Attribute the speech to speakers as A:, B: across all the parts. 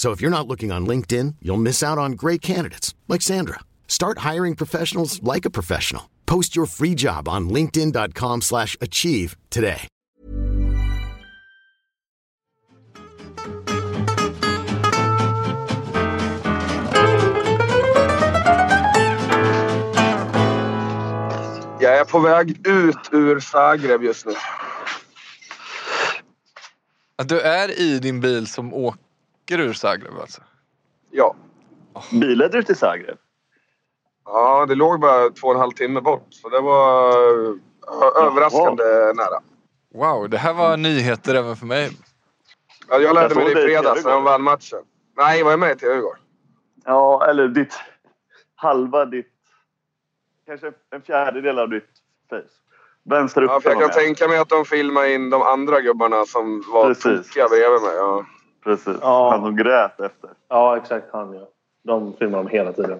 A: So if you're not looking on LinkedIn, you'll miss out on great candidates like Sandra. Start hiring professionals like a professional. Post your free job on linkedin.com/achieve slash achieve today.
B: Jag är på väg ut ur Zagreb just nu.
C: Du är i din bil som åker ur Zagreb alltså?
B: Ja.
D: Bilade du till Zagreb?
B: Ja, det låg bara två och en halv timme bort. Så det var överraskande nära.
C: Wow, det här var nyheter även för mig.
B: Ja, jag lärde
D: Jag
B: mig det i fredags när de vann matchen. Nej, var jag med i TV igår?
D: Ja, eller ditt... Halva ditt... Kanske en fjärdedel av ditt face. Vänster uppe
B: Ja, för jag kan
D: med.
B: tänka mig att de filmade in de andra gubbarna som var
D: Precis.
B: tokiga bredvid mig. Ja.
D: Precis.
E: Ja.
D: Han som grät efter.
E: Ja, exakt han ja. De filmar de hela tiden.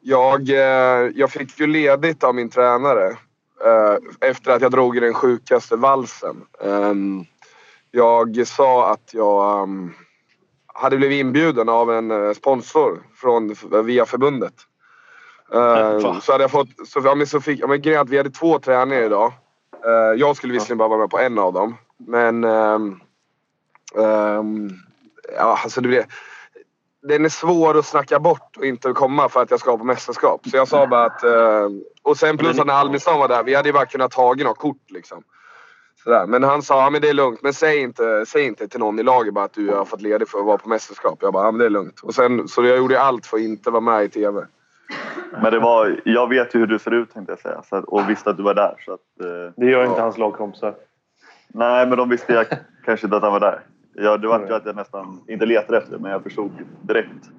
B: Jag, eh, jag fick ju ledigt av min tränare eh, efter att jag drog i den sjukaste valsen. Ehm, jag sa att jag ehm, hade blivit inbjuden av en eh, sponsor från, via förbundet. Eh,
E: Va?
B: så hade jag fått... Så, ja, men så fick, ja, men grejen är att vi hade två träningar idag. Eh, jag skulle visserligen bara vara med på en av dem. Men... ehm, ehm, ja, alltså det blev den är svår att snacka bort och inte komma för att jag ska på mästerskap. Så jag sa bara att... Eh, och sen plus att när Albinsson var där, vi hade ju bara kunnat tagit något kort liksom. Sådär. Men han sa, ja men det är lugnt. Men säg inte, säg inte till någon i laget bara att du har fått ledigt för att vara på mästerskap. Jag bara, ja men det är lugnt. Och sen, så jag gjorde allt för att inte vara med i TV.
D: Men det var... Jag vet ju hur du ser ut tänkte jag säga. Så att, och visste att du var där. Så att, eh,
E: Det gör inte hans lagkompisar.
D: nej, men de visste jag kanske inte att han var där. Ja, det var ju att jag nästan inte letade efter men jag förstod direkt.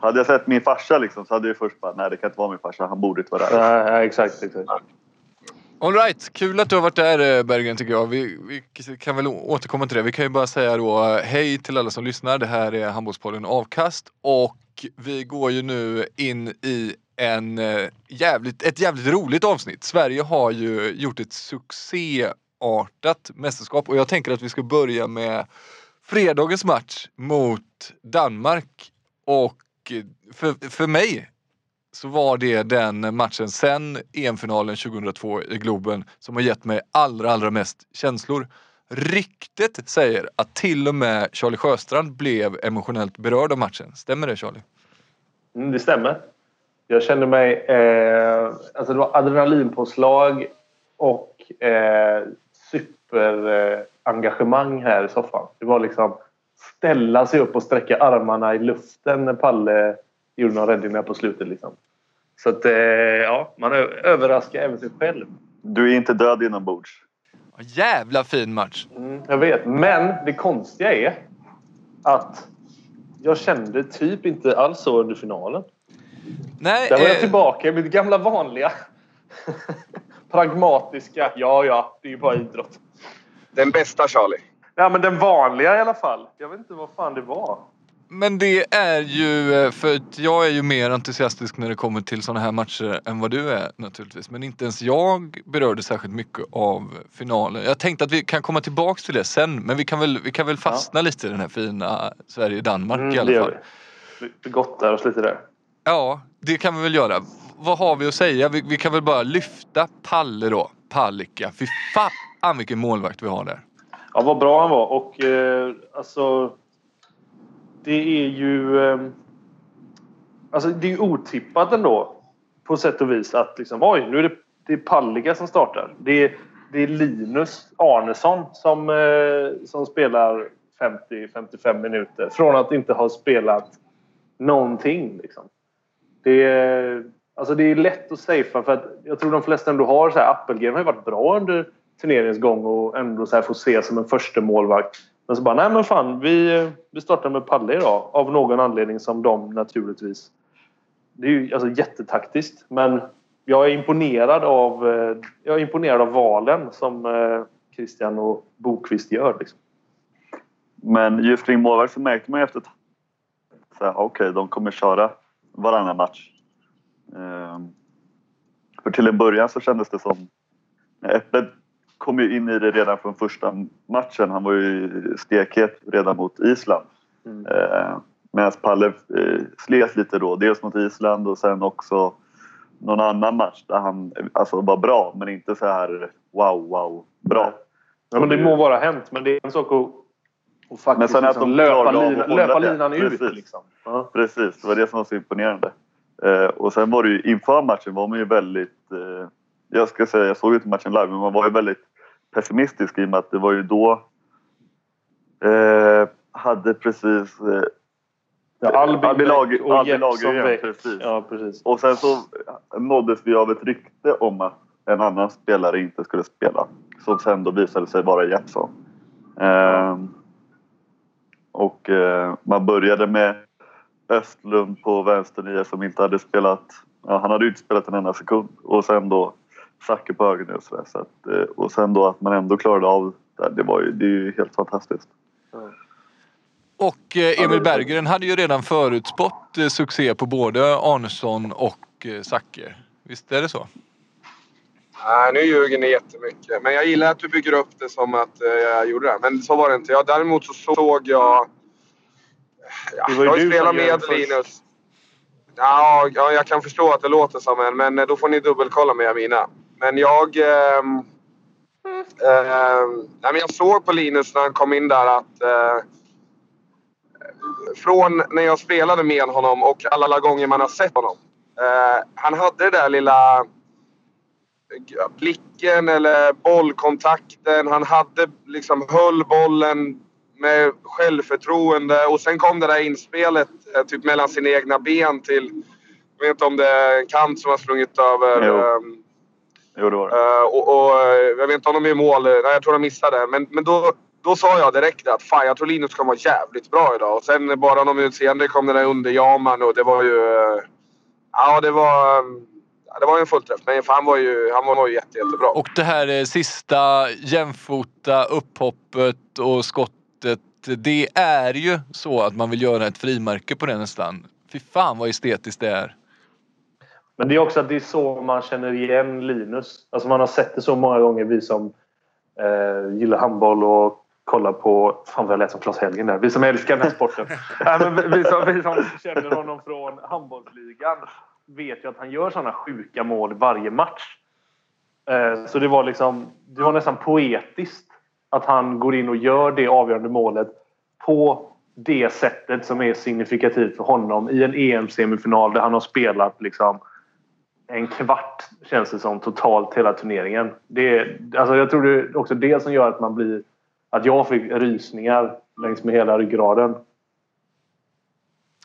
D: Hade jag sett min farsa liksom, så hade jag först bara, nej det kan inte vara min farsa, han borde inte vara där.
E: Nej, nej, exakt. exakt.
C: All right, kul att du har varit där eh, Berggren tycker jag. Vi, vi kan väl återkomma till det. Vi kan ju bara säga då eh, hej till alla som lyssnar. Det här är Handbollspodden Avkast och vi går ju nu in i en eh, jävligt, ett jävligt roligt avsnitt. Sverige har ju gjort ett likartat mästerskap och jag tänker att vi ska börja med fredagens match mot Danmark. Och för, för mig så var det den matchen sen EM-finalen 2002 i Globen som har gett mig allra, allra mest känslor. Ryktet säger att till och med Charlie Sjöstrand blev emotionellt berörd av matchen. Stämmer det Charlie?
E: Mm, det stämmer. Jag kände mig... Eh, alltså det var adrenalinpåslag och eh, superengagemang här i soffan. Det var liksom ställa sig upp och sträcka armarna i luften när Palle gjorde någon räddning där på slutet. Liksom. Så att, eh, ja, man överraskar även sig själv.
D: Du är inte död inombords.
C: Jävla fin match!
E: Mm, jag vet. Men det konstiga är att jag kände typ inte alls så under finalen.
C: Nej,
E: Där var jag
C: eh,
E: tillbaka i mitt gamla vanliga. Pragmatiska. Ja, ja, det är ju bara idrott.
B: Den bästa Charlie.
E: Ja, men den vanliga i alla fall. Jag vet inte vad fan det var.
C: men det är ju, eh, för att jag är ju mer entusiastisk när det kommer till sådana här matcher än vad du är naturligtvis. Men inte ens jag berörde särskilt mycket av finalen. Jag tänkte att vi kan komma tillbaks till det sen, men vi kan väl, vi kan väl fastna lite i den här fina Sverige-Danmark i
E: Mm, det
C: alla
E: gör
C: fall.
E: vi. Vi gottar oss lite där.
C: Ja, det kan vi väl göra. Vad har vi att säga? Vi, vi kan väl bara lyfta Palle då. Palicka. Fy fan Ah, vilken målvakt vi har där.
E: Ja, vad bra han var. Och eh, alltså... Det är ju... Eh, alltså det är ju otippat ändå. På sätt och vis att liksom, oj, nu är det, det är Palliga som startar. Det är, det är Linus Arnesson som, eh, som spelar 50-55 minuter. Från att inte ha spelat någonting. Liksom. Det, är, alltså det är lätt att safea för att jag tror de flesta ändå har så här, Appelgren har ju varit bra under turneringens gång och ändå så här få se som en första målvakt. Men så bara, nej men fan, vi, vi startar med Palle idag. Av någon anledning som de naturligtvis... Det är ju alltså jättetaktiskt. Men jag är imponerad av, eh, jag är imponerad av valen som eh, Christian och Bokvist gör. Liksom.
D: Men just kring målvakt så märkte man ju efter ett okej, okay, de kommer köra varannan match. Ehm, för till en början så kändes det som... Äpplet kom ju in i det redan från första matchen. Han var ju stekhet redan mot Island. Mm. Uh, Medan Palle uh, slet lite då. Dels mot Island och sen också någon annan match där han alltså, var bra men inte så här wow, wow, bra.
E: Ja, men det må vara hänt men det är en sak att och faktiskt men sen liksom att de löpa, lina, löpa linan ut.
D: Precis. Liksom. Ja. Precis, det var det som var så imponerande. Eh, och sen var det ju inför matchen var man ju väldigt... Eh, jag ska säga, jag såg ju inte matchen live, men man var ju väldigt pessimistisk i och med att det var ju då... Eh, hade precis... Eh,
E: Ja, Albin, Albin Lager, och
D: Albin Lagergren, precis.
E: Ja, precis.
D: Och sen så nåddes vi av ett rykte om att en annan spelare inte skulle spela. Som sen då visade sig vara Jeppsson. Um, och uh, man började med Östlund på vänsternia som inte hade spelat... Ja, han hade inte spelat en enda sekund. Och sen då Zacke på höger och sådär. Så att, uh, och sen då att man ändå klarade av det, det var ju, det är ju helt fantastiskt. Mm.
C: Och eh, Emil Berggren hade ju redan förutspått eh, succé på både Arnesson och eh, Zacke. Visst är det så?
B: Nej, nu ljuger ni jättemycket. Men jag gillar att du bygger upp det som att jag gjorde det. Men så var det inte. Jag, däremot så såg jag... Ja, jag har ju spelat med Linus. Ja, ja, jag kan förstå att det låter som en, men då får ni dubbelkolla med mina. Men jag... Eh, eh, jag såg på Linus när han kom in där att... Eh, från när jag spelade med honom och alla gånger man har sett honom. Eh, han hade det där lilla blicken eller bollkontakten. Han hade liksom höll bollen med självförtroende och sen kom det där inspelet eh, typ mellan sina egna ben till... Jag vet inte om det är en kant som har sprungit över...
D: Jo. Jo, det var det.
B: Uh, och, och, jag vet inte om de är mål. Nej, jag tror de missade. Men, men då, då sa jag direkt att fan, jag tror Linus kommer vara jävligt bra idag. Och sen bara någon minut senare kom den där underjaman och det var ju... Ja, det var... Det var en fullträff, men han var ju, han var ju jätte, jättebra.
C: Och det här eh, sista jämfota upphoppet och skottet. Det är ju så att man vill göra ett frimärke på det nästan. Fy fan vad estetiskt det är.
E: Men det är också att det är så man känner igen Linus. Alltså man har sett det så många gånger, vi som eh, gillar handboll och kolla på... Fan vad jag lät som Claes Helgen där. Vi som älskar den här sporten. Nej, men vi, som, vi som känner honom från handbollsligan vet ju att han gör sådana sjuka mål varje match. Eh, så det var liksom... Det var nästan poetiskt att han går in och gör det avgörande målet på det sättet som är signifikativt för honom i en EM-semifinal där han har spelat liksom en kvart känns det som totalt hela turneringen. Det, alltså jag tror det är också det som gör att man blir att jag fick rysningar längs med hela ryggraden.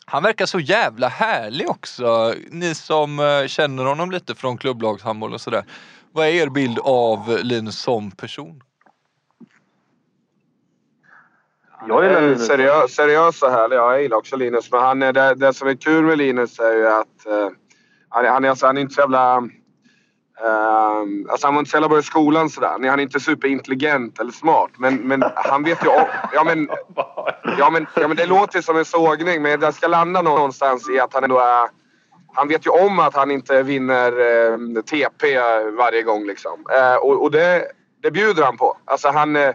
C: Han verkar så jävla härlig också. Ni som eh, känner honom lite från klubblagshandboll och sådär. Vad är er bild av Linus som person?
B: Jag är Linus. Seriös, seriös och härlig. jag gillar också Linus. Men han är, det, det som är kul med Linus är ju att uh, han, är, han, är, alltså, han är inte så jävla Uh, alltså han var inte så jävla bra i skolan sådär. Han är inte superintelligent eller smart. Men, men han vet ju om... Ja men, ja, men, ja men det låter som en sågning men det ska landa någonstans i att han ändå är... Han vet ju om att han inte vinner ehm, uh, TP varje gång liksom. Uh, och, och det, det bjuder han på. Alltså han... Uh,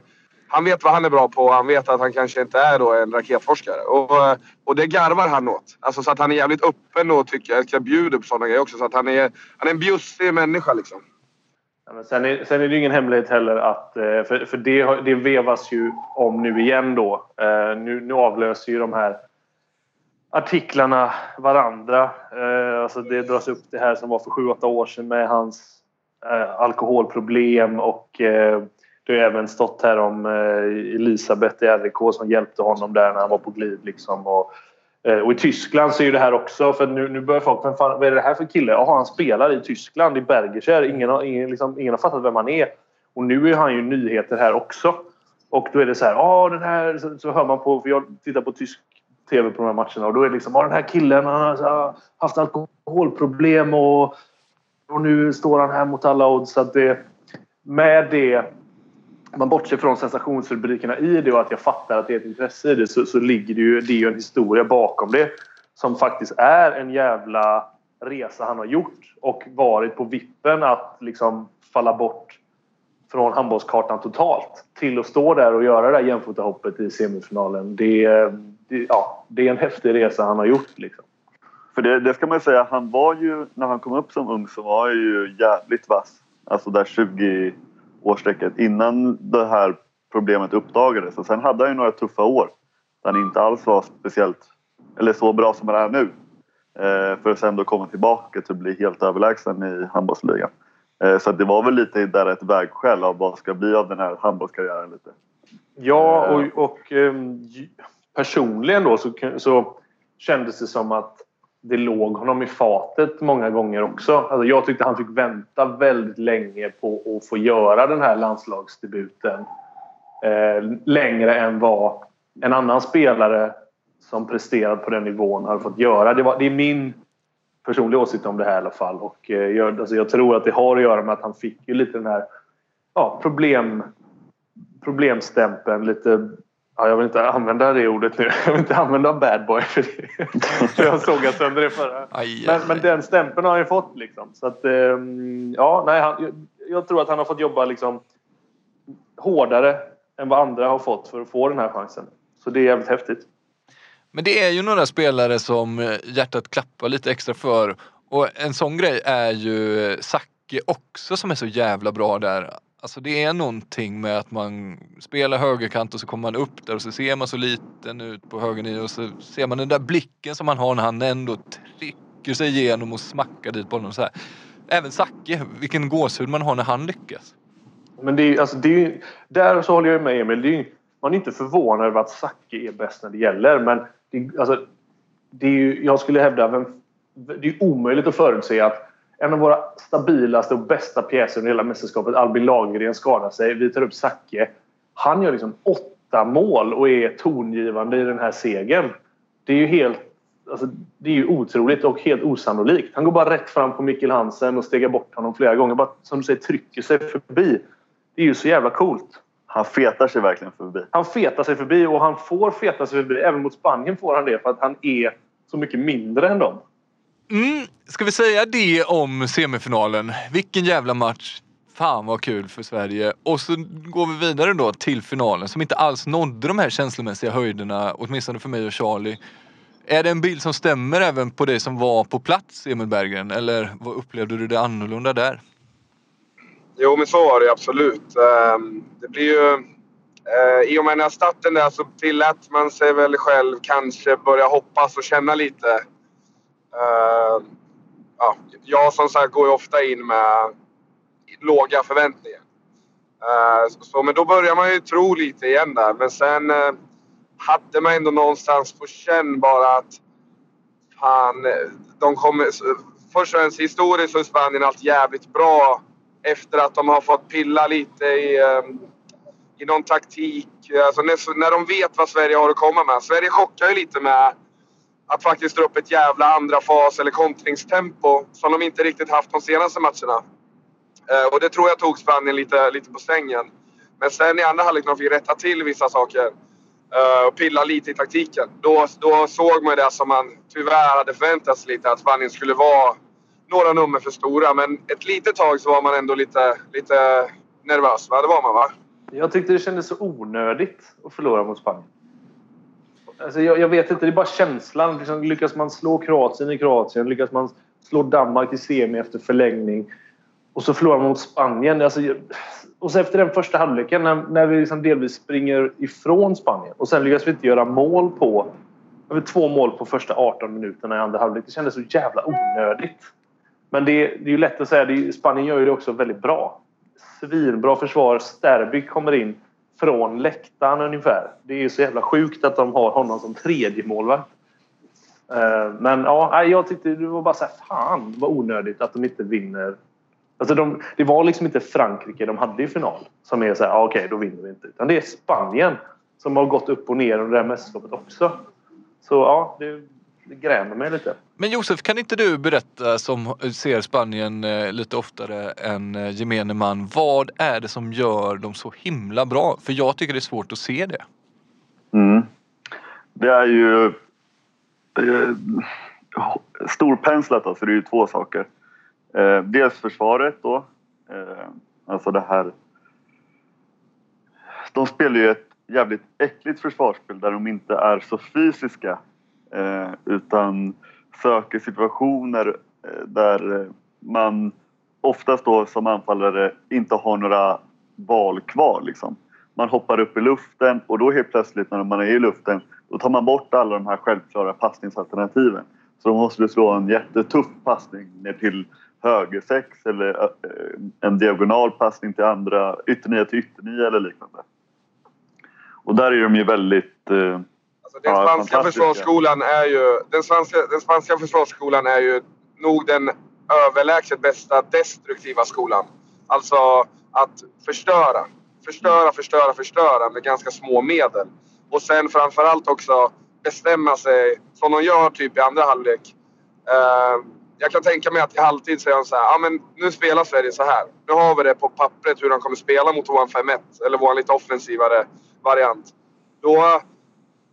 B: han vet vad han är bra på och han vet att han kanske inte är då en raketforskare. Och, eh, och det garvar han åt. Alltså så att han är jävligt öppen och tycker jag ska bjuder på sådana grejer också. Så att han är, han är en bjussig människa liksom.
E: Ja, men sen, är, sen är det ingen hemlighet heller att... Eh, för, för det, det vevas ju om nu igen då. Eh, nu, nu avlöser ju de här artiklarna varandra. Alltså det dras upp det här som var för sju åtta år sedan med hans alkoholproblem och det har även stått här om eh, Elisabeth i RIK som hjälpte honom där när han var på glid. Liksom, och, eh, och i Tyskland så är det här också, för nu, nu börjar folk, fan, vad är det här för kille? Jaha, han spelar i Tyskland, i Bergischer. Ingen har, ingen, liksom, ingen har fattat vem han är. Och nu är han ju nyheter här också. Och då är det så här, ja den här, så, så hör man på, för jag tittar på tysk tv på de här matcherna och då är det liksom, ja den här killen han har haft alkoholproblem och, och nu står han här mot alla odds. Så att det, med det, man bortser från sensationsrubrikerna i det och att jag fattar att det är ett intresse i det så, så ligger det ju, det är ju en historia bakom det som faktiskt är en jävla resa han har gjort och varit på vippen att liksom falla bort från handbollskartan totalt till att stå där och göra det där jämfotahoppet i semifinalen. Det, det, ja, det är en häftig resa han har gjort. Liksom.
D: För det, det ska man ju säga, han var ju, när han kom upp som ung så var han ju jävligt vass. Alltså där 20 årsstrecket innan det här problemet uppdagades. Och sen hade han ju några tuffa år där han inte alls var speciellt, eller så bra som han är nu. Eh, för att sen då komma tillbaka till att bli helt överlägsen i handbollsligan. Eh, så det var väl lite där ett vägskäl av vad ska bli av den här handbollskarriären lite.
E: Ja, och, och um, personligen då så, så kändes det som att det låg honom i fatet många gånger också. Alltså jag tyckte han fick vänta väldigt länge på att få göra den här landslagsdebuten. Eh, längre än vad en annan spelare som presterat på den nivån har fått göra. Det, var, det är min personliga åsikt om det här i alla fall. Och, eh, jag, alltså jag tror att det har att göra med att han fick ju lite den här ja, problem, problemstämpeln. Lite, ja, jag vill inte använda det ordet nu. Jag vill inte använda bad boy för det. för jag såg sönder det förra.
C: Aj,
E: Men,
C: aj,
E: men den stämpeln har han ju fått. Liksom. Så att, ehm, ja, nej, han, jag, jag tror att han har fått jobba liksom, hårdare än vad andra har fått för att få den här chansen. Så det är jävligt häftigt.
C: Men det är ju några spelare som eh, hjärtat klappar lite extra för. Och en sån grej är ju eh, Zacke också som är så jävla bra där. Alltså det är någonting med att man spelar högerkant och så kommer man upp där och så ser man så liten ut på högernio och så ser man den där blicken som han har när han ändå trycker sig igenom och smackar dit bollen så här. Även Zacke, vilken gåshud man har när han lyckas.
E: Men det är, ju- alltså, det är, där så håller jag med Emil. Det är, man är inte förvånad över att Zacke är bäst när det gäller. Men det, alltså, det är ju, jag skulle hävda vem, det är omöjligt att förutse att en av våra stabilaste och bästa pjäser under hela mästerskapet, Albin Lagergren, skadar sig. Vi tar upp Zacke. Han gör liksom åtta mål och är tongivande i den här segern. Det är ju helt Alltså, det är ju otroligt och helt osannolikt. Han går bara rätt fram på Mikkel Hansen och stegar bort honom flera gånger. Bara, som du säger, trycker sig förbi. Det är ju så jävla coolt.
D: Han fetar sig verkligen förbi.
E: Han fetar sig förbi och han får feta sig förbi. Även mot Spanien får han det för att han är så mycket mindre än dem.
C: Mm, ska vi säga det om semifinalen? Vilken jävla match! Fan vad kul för Sverige. Och så går vi vidare då till finalen som inte alls nådde de här känslomässiga höjderna, åtminstone för mig och Charlie. Är det en bild som stämmer även på det som var på plats, Emil Berggren? Eller vad upplevde du det annorlunda där?
B: Jo, men så var det absolut. Ehm, det blir ju... Eh, I och med den här starten där så tillät man sig väl själv kanske börja hoppas och känna lite. Uh, Ja, jag som sagt går ju ofta in med låga förväntningar. Uh, så- Så, men då börjar man ju tro lite igen där. Men sen uh, hade man ändå någonstans på känn bara att fan, eh, de kommer... Först och främst historiskt så är Spanien allt jävligt bra efter att de har fått pilla lite i, um, i någon taktik. Alltså när, när de vet vad Sverige har att komma med. Sverige chockar ju lite med att faktiskt dra upp ett jävla andra fas eller kontringstempo som de inte riktigt haft de senaste matcherna. Eh, och det tror jag tog Spanien lite, lite på sängen. Men sen i andra halvlek när de fick rätta till vissa saker eh, och pilla lite i taktiken. Då, då såg man det som man tyvärr hade förväntat sig lite att Spanien skulle vara några nummer för stora. Men ett litet tag så var man ändå lite, lite nervös. Va? Det var man va?
E: Jag tyckte det kändes så onödigt att förlora mot Spanien. Alltså jag, jag vet inte, det är bara känslan. Liksom, lyckas man slå Kroatien i Kroatien? Lyckas man slå Danmark i semi efter förlängning? Och så förlorar man mot Spanien. Alltså, och så efter den första halvleken när, när vi liksom delvis springer ifrån Spanien och sen lyckas vi inte göra mål på... Två mål på första 18 minuterna i andra halvlek. Det kändes så jävla onödigt. Men det, det är ju lätt att säga. Det är, Spanien gör ju det också väldigt bra. Svinbra försvar. Sterby kommer in från läktaren ungefär. Det är ju så jävla sjukt att de har honom som tredje målvakt. Eh, men ja, jag tyckte det var bara så här, fan vad onödigt att de inte vinner. Alltså de, det var liksom inte Frankrike de hade i final som är så här, ja, okej då vinner vi inte. Utan det är Spanien som har gått upp och ner under det här mästerskapet också. Så ja, det, det grämer mig lite.
C: Men Josef, kan inte du berätta som ser Spanien eh, lite oftare än eh, gemene man. Vad är det som gör dem så himla bra? För jag tycker det är svårt att se det.
D: Mm. Det är ju eh, storpenslat alltså, det är ju två saker. Eh, dels försvaret då. Eh, alltså det här. De spelar ju ett jävligt äckligt försvarsspel där de inte är så fysiska Eh, utan söker situationer eh, där eh, man oftast då som anfallare inte har några val kvar liksom. Man hoppar upp i luften och då helt plötsligt när man är i luften då tar man bort alla de här självklara passningsalternativen. Så då måste du slå en jättetuff passning ner till höger sex eller en diagonal passning till andra ytternia till ytternia eller liknande. Och där är de ju väldigt...
B: Alltså, den,
D: Ja,
B: spanska försvarsskolan är ju, den, svenska, den spanska försvarsskolan är ju nog den överlägset bästa destruktiva skolan. Alltså att förstöra. Förstöra, förstöra, förstöra med ganska små medel. Och sen framförallt också bestämma sig, som de gör typ i andra halvlek. Eh, jag kan tänka mig att i halvtid säger de så här, ja men nu spelar Sverige så här. Nu har vi det på pappret hur de kommer spela mot våran 5-1 eller våran lite offensivare variant. Då,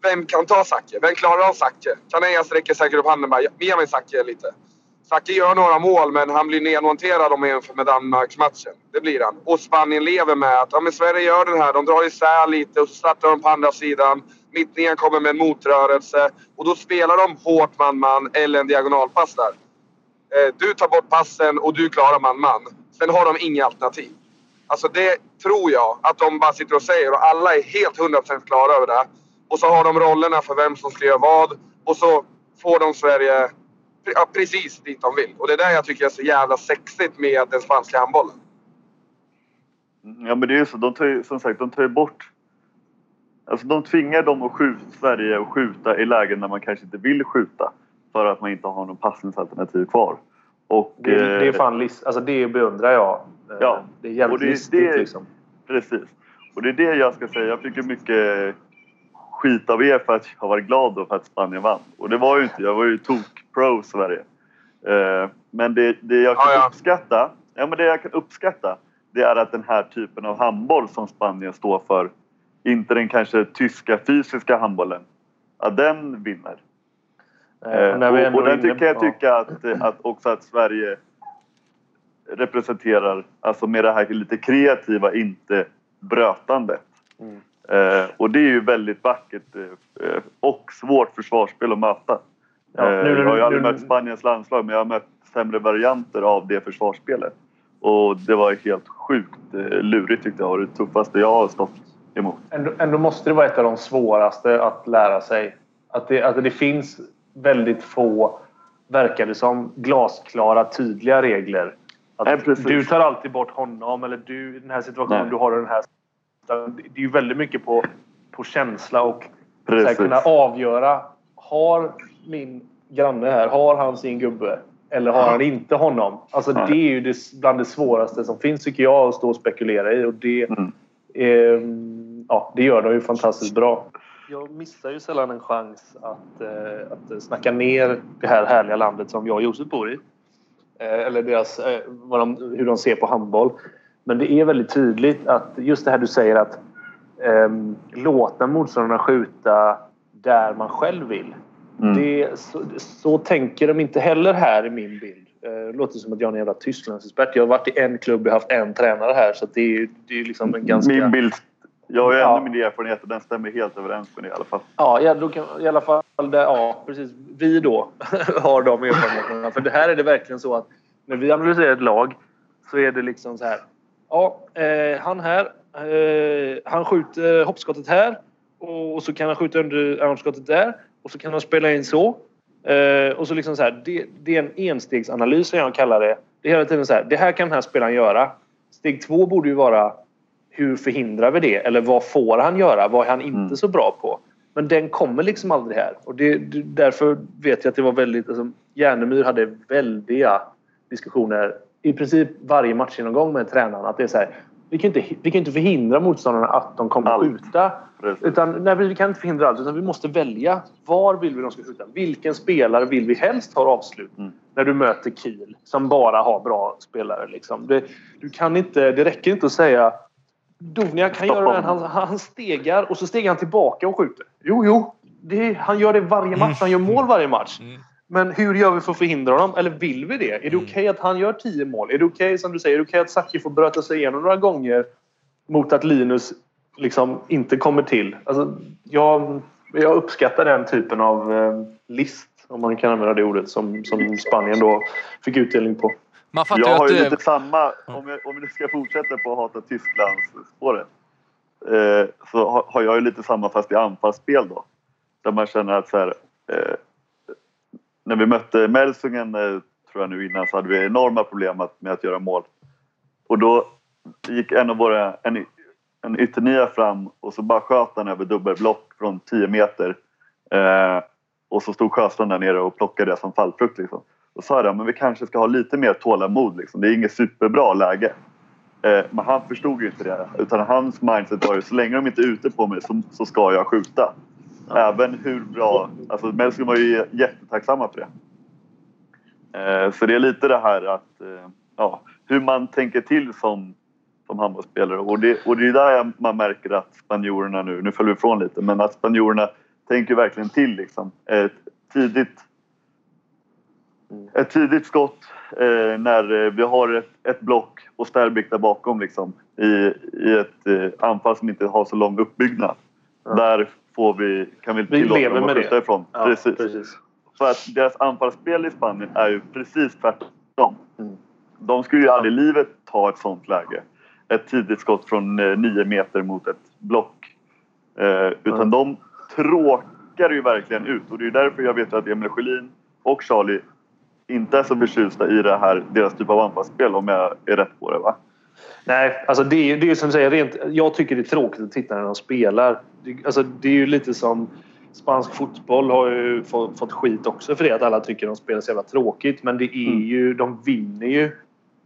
B: vem kan ta Zacke? Vem klarar av Zacke? Kaneja sträcker säkert upp handen och bara, ge mig Zacke lite. Zacke gör några mål men han blir nedmonterad om man jämför med Danmarksmatchen. Det blir han. Och Spanien lever med att ja, men Sverige gör den här. De drar isär lite och så startar de på andra sidan. Mittningen kommer med en motrörelse. Och då spelar de hårt man-man eller en diagonalpass där. Eh, du tar bort passen och du klarar man-man. Sen har de inga alternativ. Alltså det tror jag att de bara sitter och säger och alla är helt 100% klara över det. Och så har de rollerna för vem som ska göra vad. Och så får de Sverige ja, precis dit de vill. Och det är där jag tycker är så jävla sexigt med den spanska handbollen.
D: Ja men det är ju så, de tar ju, som sagt de tar ju bort... Alltså de tvingar dem att skjuta Sverige att skjuta i lägen när man kanske inte vill skjuta. För att man inte har någon passningsalternativ kvar. Och,
E: Det, det är
D: eh,
E: fan list, alltså det beundrar jag. Eh,
D: Ja.
E: Det är jävligt
D: Och det är
E: listigt
D: det-
E: liksom.
D: Precis. Och det är det jag ska säga. Jag fick ju mycket skit av er för att jag var glad då för att Spanien vann. Och det var ju inte. Jag var ju tok-pro Sverige. Eh, men det, det jag kan
B: Ja, ja.
D: uppskatta, ja men det jag kan uppskatta det är att den här typen av handboll som Spanien står för, inte den kanske tyska fysiska handbollen, att den vinner.
E: Eh,
D: Eh, och,
E: ändå
D: och den tycker jag
E: ja.
D: tycka att, eh, att också att Sverige representerar, alltså med det här lite kreativa, inte brötandet.
E: Mm.
D: Eh, och det är ju väldigt vackert eh, och svårt försvarsspel att möta.
E: Ja,
D: eh,
E: nu-
D: jag har ju
E: nu-
D: aldrig
E: nu-
D: mött Spaniens landslag men jag har mött sämre varianter av det försvarsspelet. Och det var helt sjukt eh, lurigt tyckte jag och det tuffaste jag har stått emot.
E: Ändå, ändå måste det vara ett av de svåraste att lära sig. Att det, att det finns väldigt få, verkar det som, glasklara, tydliga regler. Att
D: Nej,
E: du tar alltid bort honom eller du i den här situationen,
D: Nej.
E: du har den här... Det är ju väldigt mycket på, på känsla och
D: Precis.
E: kunna avgöra. Har min granne här, har han sin gubbe? Eller har han inte honom? Alltså det är ju det, bland det svåraste som finns tycker jag att stå och spekulera i. Och det,
D: Mm.
E: Ehm, ja, det gör de ju fantastiskt bra. Jag missar ju sällan en chans att, eh, att snacka ner det här härliga landet som jag och Josef bor i. Eh, eller deras, eh, vad de, hur de ser på handboll. Men det är väldigt tydligt att just det här du säger att ehm, låta motståndarna skjuta där man själv vill.
D: Mm.
E: Det, så, så tänker de inte heller här i min bild. Eh, Det låter som att jag är en jävla Tysklandsexpert. Jag har varit i en klubb och haft en tränare här så det är ju det är ju liksom en ganska...
D: Min bild, jag har ju
E: Ja.
D: min erfarenhet och den stämmer helt överens med det i alla fall.
E: Ja, ja, kan, i alla fall där, ja, precis. Vi då har de erfarenheterna. För det här är det verkligen så att när vi analyserar ett lag så är det liksom så här. Ja, eh, han här. Eh, han skjuter hoppskottet här och, så kan han skjuta under armskottet där och så kan han spela in så. Eh, och så liksom så här, det, det är en enstegsanalys som jag kallar det. Det är hela tiden så här, det här kan den här spelaren göra. Steg två borde ju vara hur förhindrar vi det? Eller vad får han göra? Vad är han inte
D: Mm.
E: så bra på? Men den kommer liksom aldrig här. Och det, därför vet jag att det var väldigt... Alltså, Järnemyr hade väldiga diskussioner i princip varje matchgenomgång med tränaren. Att det är så här, vi kan inte, vi kan inte förhindra motståndarna att de kommer
D: Allt.
E: skjuta.
D: Precis.
E: Utan, nej, vi kan inte förhindra allt, utan vi måste välja. Var vill vi de ska skjuta? Vilken spelare vill vi helst ha avslut
D: Mm.
E: när du möter Kiel som bara har bra spelare? Liksom. Det, du kan inte, det räcker inte att säga Dovniak kan göra den. Han, han stegar och så stegar han tillbaka och skjuter. Jo, jo. Det, han gör det varje match. Han gör mål varje match.
C: Mm.
E: Men hur gör vi för att förhindra honom? Eller vill vi det? Är det okej
C: Mm.
E: att han gör tio mål? Är det okej, som du säger, är det okej att Sacchi får bröta sig igenom några gånger mot att Linus liksom inte kommer till? Alltså, jag, jag uppskattar den typen av eh, list, om man kan använda det ordet, som, som Spanien då fick utdelning på.
C: Man fattar
D: Jag har ju
C: det...
D: lite samma, om, jag, om nu ska fortsätta på att hata Tysklands-spåret. Eh, så har, har jag ju lite samma fast i anfallsspel då. Där man känner att så här, eh, när vi mötte Melsungen, eh, tror jag nu innan, så hade vi enorma problem med att göra mål. Och då gick en av våra, en, en ytternia fram och så bara sköt han över dubbelblock från 10 meter. Eh, och så stod Sjöstrand där nere och plockade det som fallfrukt. Liksom. Då sa jag men vi kanske ska ha lite mer tålamod. Liksom. Det är inget superbra läge. Eh, men han förstod ju inte det. Utan hans mindset var ju så länge de inte är ute på mig så, så ska jag skjuta. Även hur bra... Alltså Melsker var ju jättetacksamma för det. Eh, så det är lite det här att... Eh, ja, hur man tänker till som, som handbollsspelare. Och det, och det är där man märker att spanjorerna nu... Nu följer vi ifrån lite, men att spanjorerna tänker verkligen till. Liksom. Ett tidigt ett tidigt skott eh, när eh, vi har ett, ett block och Sterbik där bakom liksom, i, i ett eh, anfall som inte har så lång uppbyggnad. Där får vi, kan vi
E: Vi
D: tillåta
E: lever
D: dem att skjuta ifrån.
E: Ja,
D: precis.
E: precis.
D: För att deras anfallsspel i Spanien är ju precis tvärtom.
E: Mm.
D: De skulle ju aldrig i livet ta ett sånt läge. Ett tidigt skott från eh, nio meter mot ett block. Eh, utan
E: Mm.
D: de tråkar ju verkligen ut. Och det är därför jag vet att Emil Sjölin och Charlie inte är så förtjusta i det här, deras typ av anfallsspel om jag är rätt på det va?
E: Nej, alltså det är ju det är som du säger. Rent, jag tycker det är tråkigt att titta när de spelar. Det, alltså det är ju lite som spansk fotboll har ju fått, fått skit också för det. Att alla tycker de spelar så jävla tråkigt. Men det är
D: Mm.
E: ju, de vinner ju.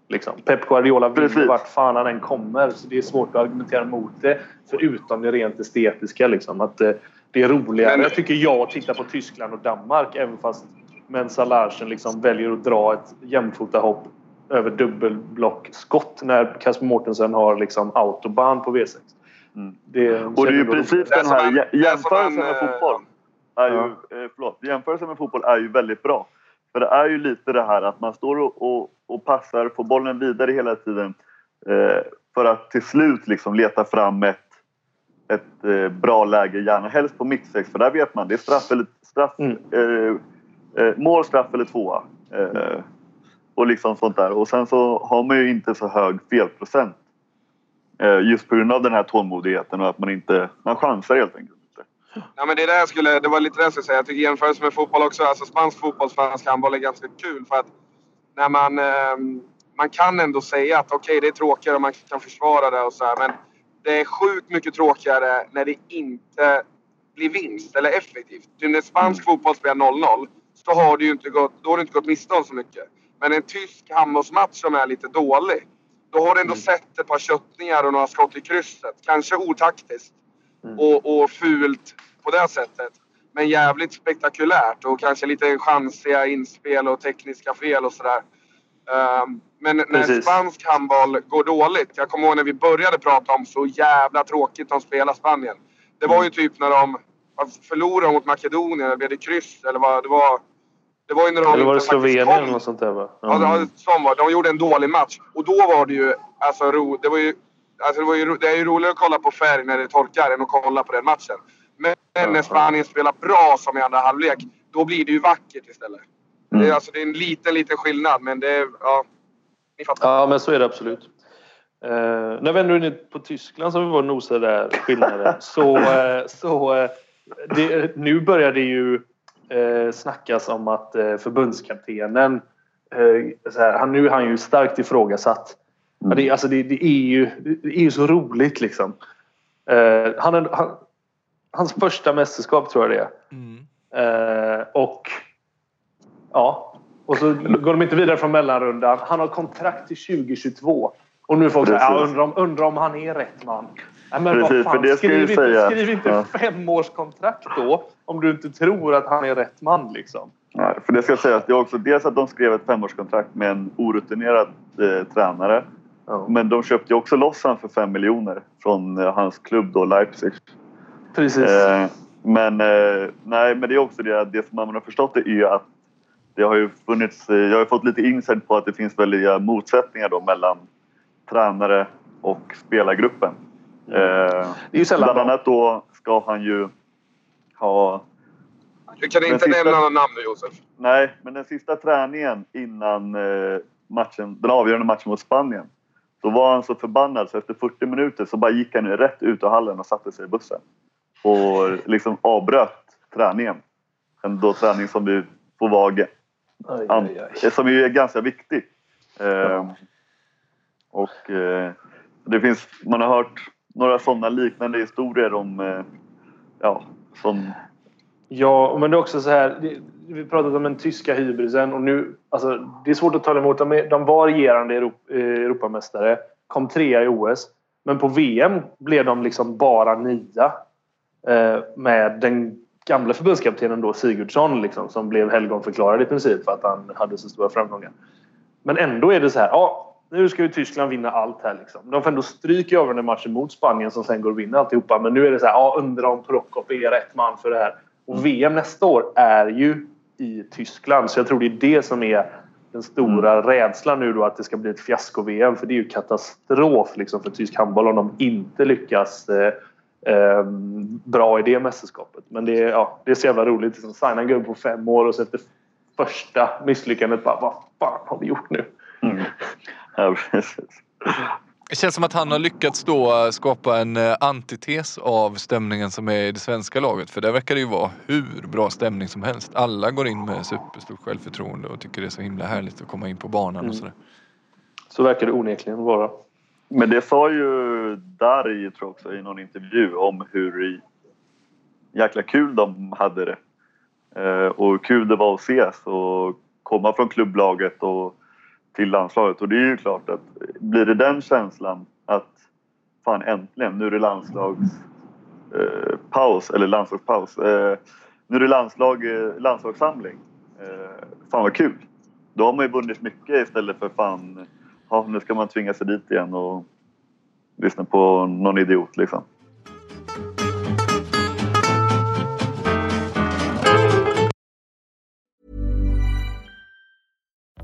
E: Liksom. Pep Guardiola vinner
D: Precis.
E: vart fan han än kommer. Så det är svårt att argumentera mot det. Förutom det rent estetiska. Liksom. Att eh, det är roligare,
B: Men-
E: tycker jag, att titta på Tyskland och Danmark. Även fast Mensa Larsen liksom väljer att dra ett jämfotahopp över dubbelblockskott när Kasper Mortensen har liksom autobahn på V6.
D: Mm.
E: Det,
D: Och det är ju precis den här
B: är som
D: jämförelsen
B: en,
D: med
B: eh,
D: fotboll. Är ju, eh, förlåt, jämförelsen med fotboll är ju väldigt bra. För det är ju lite det här att man står och, och, och passar, får bollen vidare hela tiden. Eh, för att till slut liksom leta fram ett, ett eh, bra läge, gärna helst på mittsex. För där vet man, det är straff eller, straff,
E: Mm.
D: eh, eh, mål, straff eller tvåa. Eh, och liksom sånt där. Och sen så har man ju inte så hög felprocent. Eh, just på grund av den här tålmodigheten och att man inte... Man chansar helt enkelt.
B: Ja, men det, är det, jag skulle, det var lite det jag skulle säga. Jag tycker jämförelse med fotboll också. Alltså spansk fotboll, svensk handboll är ganska kul. För att när man, eh, man kan ändå säga att okej, det är tråkigare och man kan försvara det och så här, Men det är sjukt mycket tråkigare när det inte blir vinst eller effektivt. När spansk fotboll spelar 0-0 så har du inte gått, då har du inte gått miste om så mycket. Men en tysk handbollsmatch som är lite dålig. Då har du ändå sett ett par köttningar och några skott i krysset. Kanske otaktiskt och, och fult på det sättet. Men jävligt spektakulärt och kanske lite chansiga inspel och tekniska fel och sådär. Um, men när
E: Precis.
B: spansk handboll går dåligt. Jag kommer ihåg när vi började prata om så jävla tråkigt de spelar Spanien. Det var ju typ när de förlorade mot Makedonien eller blev det kryss eller vad det var. Det var ju när de
E: Eller var det Slovenien eller något sånt där va?
B: Ja, det var, som var. De gjorde en dålig match. Och då var det ju... Alltså, ro, det, var ju, alltså det, var ju, det är ju roligare att kolla på färg när det torkar än att kolla på den matchen. Men när Spanien spelar bra som i andra halvlek, då blir det ju vackert istället. Det, är, alltså, det är en liten, liten skillnad, men det är... Ja, ni fattar.
E: Ja, men så är det absolut. Eh, när vi ändå är inne på Tyskland som vi var och nosade där, skillnaden. så, eh, så eh, det, nu börjar det ju eh, snackas om att eh, förbundskaptenen eh, så här, han, Nu är han ju starkt ifrågasatt. Mm. Det, alltså det, det, är ju, det är ju så roligt liksom. Eh, han, han, hans första mästerskap tror jag det är. Mm. Och ja, och så går de inte vidare från mellanrundan. Han har kontrakt till 2022. Och nu folk säger ja, undrar, om, undrar om han är rätt man. Nej, men Precis, vad fan, skriv, inte, säga. skriv inte ja. femårskontrakt då om du inte tror att han är rätt man. Liksom.
D: Nej, för det ska sägas, det är också dels att de skrev ett femårskontrakt med en orutinerad eh, tränare. Ja. Men de köpte ju också loss honom för fem miljoner från eh, hans klubb då, Leipzig.
E: Precis. Eh,
D: men, eh, nej, men det är också det, det som man har förstått är ju att det har ju funnits, eh, jag har fått lite insight på att det finns väldiga motsättningar då mellan tränare och spelargruppen. Mm. Eh, det är ju sällan bland annat då ska han ju ha...
B: Du kan inte sista, nämna några namn Josef.
D: Nej, men den sista träningen innan eh, matchen, den avgörande matchen mot Spanien. Då var han så förbannad så efter 40 minuter så bara gick han rätt ut ur hallen och satte sig i bussen. Och liksom avbröt träningen. En då träning som vi på Vage. Aj, aj, aj. Som ju är ganska viktig. Eh, och eh, det finns, man har hört några sådana liknande historier om, eh, ja, från...
E: Ja, men det är också så här. Vi pratat om den tyska hybrisen och nu, alltså det är svårt att tala emot. De, är, de var regerande Europ, eh, Europamästare, kom trea i OS. Men på VM blev de liksom bara nia. Eh, med den gamla förbundskaptenen då Sigurdsson liksom, som blev helgonförklarad i princip för att han hade så stora framgångar. Men ändå är det så här. Ja, nu ska ju Tyskland vinna allt här. Liksom. De får ändå stryk i avgörande matchen mot Spanien som sen går att vinna alltihopa. Men nu är det så här. Ja, undrar om Prokop är rätt man för det här. Och VM nästa år är ju i Tyskland. Så jag tror det är det som är den stora mm. rädslan nu då att det ska bli ett fiasko-VM. För det är ju katastrof liksom, för tysk handboll om de inte lyckas eh, eh, bra i det mästerskapet. Men det är, ja, det är så jävla roligt. Liksom, signa en gubbe på fem år och så efter första misslyckandet bara vad fan har vi gjort nu? Mm.
D: Ja, precis.
C: Det känns som att han har lyckats då skapa en eh, antites av stämningen som är i det svenska laget. För där verkar det ju vara hur bra stämning som helst. Alla går in med superstort självförtroende och tycker det är så himla härligt att komma in på banan mm. och sådär.
E: Så verkar det onekligen vara.
D: Men det sa ju Dari tror jag också i någon intervju om hur jäkla kul de hade det. Eh, och hur kul det var att ses och komma från klubblaget och till landslaget. Och det är ju klart att blir det den känslan att fan äntligen, nu är det landslagspaus, eh, eller landslagspaus. Eh, nu är det landslag, eh, landslagssamling. Eh, fan vad kul! Då har man ju vunnit mycket istället för fan, ja, nu ska man tvinga sig dit igen och lyssna på någon idiot liksom.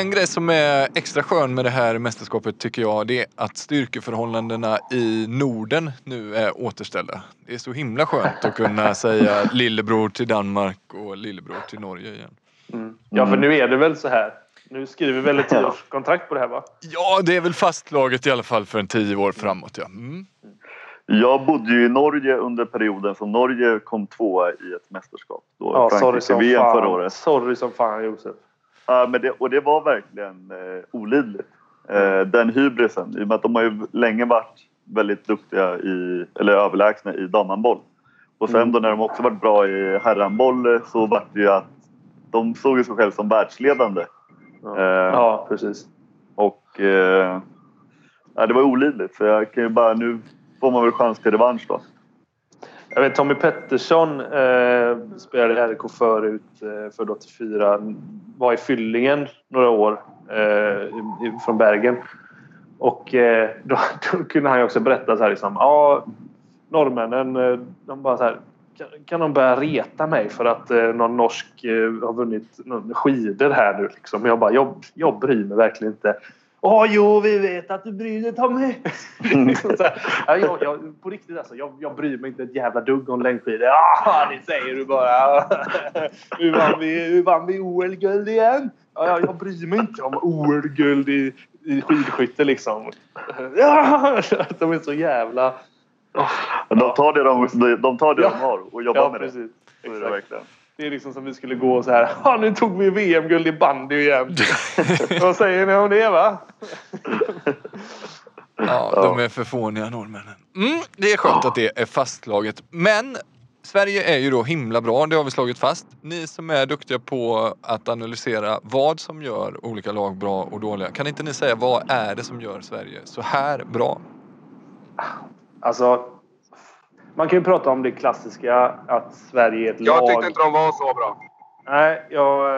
C: En grej som är extra skön med det här mästerskapet tycker jag det är att styrkeförhållandena i Norden nu är återställda. Det är så himla skönt att kunna säga lillebror till Danmark och lillebror till Norge igen.
E: Mm. Ja för nu är det väl så här. Nu skriver vi väl ett tioårskontrakt på det här va?
C: Ja, det är väl fastslaget i alla fall för en tio år framåt. Ja. Mm.
D: Jag bodde ju i Norge under perioden som Norge kom tvåa i ett mästerskap. Då
E: Ja, sorry
D: Frankrike
E: som
D: VM förra
E: fan.
D: året.
E: Sorry som fan Josef.
D: Ja, men det, och det var verkligen eh, olidligt. Eh, den hybrisen. I och med att de har ju länge varit väldigt duktiga i, eller överlägsna i damhandboll. Och sen
E: Mm.
D: då när de också varit bra i herrhandboll eh, så var det ju att de såg sig själva som världsledande.
E: Ja,
D: Eh,
E: ja precis.
D: Och eh, ja, det var olidligt. Så jag kan ju bara, nu får man väl chans till revansch då.
E: Jag vet Tommy Pettersson eh, spelade i RIK förut eh, för 84. Var i Fyllingen några år eh, i- från Bergen. Och eh, då, då kunde han ju också berätta så här liksom. Ja, norrmännen eh, de bara så här. Kan, kan de börja reta mig för att eh, någon norsk eh, har vunnit någon skidor här nu liksom. Jag bara, jag, jag bryr mig verkligen inte. Åh jo, vi vet att du bryr dig Tommy! ja, jag, jag, på riktigt alltså, jag, jag bryr mig inte ett jävla dugg om längdskidor. Ja, det säger du bara. hur, vann vi, hur vann vi OL-guld igen? Ja, ja, jag bryr mig inte om OL-guld i, i skidskytte liksom. Ja, de är så jävla...
D: Men de tar det de, de, tar det
E: Ja.
D: de har och jobbar
E: Ja,
D: med
E: precis.
D: det. Så är det
E: Exakt.
D: verkligen.
E: Det är liksom som vi skulle gå så här. Ja, nu tog vi VM-guld i bandy igen. Vad säger ni om det va?
C: Ja, de är för fåniga norrmännen. Mm, det är skönt att det är fastslaget. Men Sverige är ju då himla bra, det har vi slagit fast. Ni som är duktiga på att analysera vad som gör olika lag bra och dåliga. Kan inte ni säga vad är det som gör Sverige så här bra?
E: Alltså, man kan ju prata om det klassiska att Sverige är ett
B: Jag
E: lag.
B: tyckte inte de var så bra.
E: Nej, ja,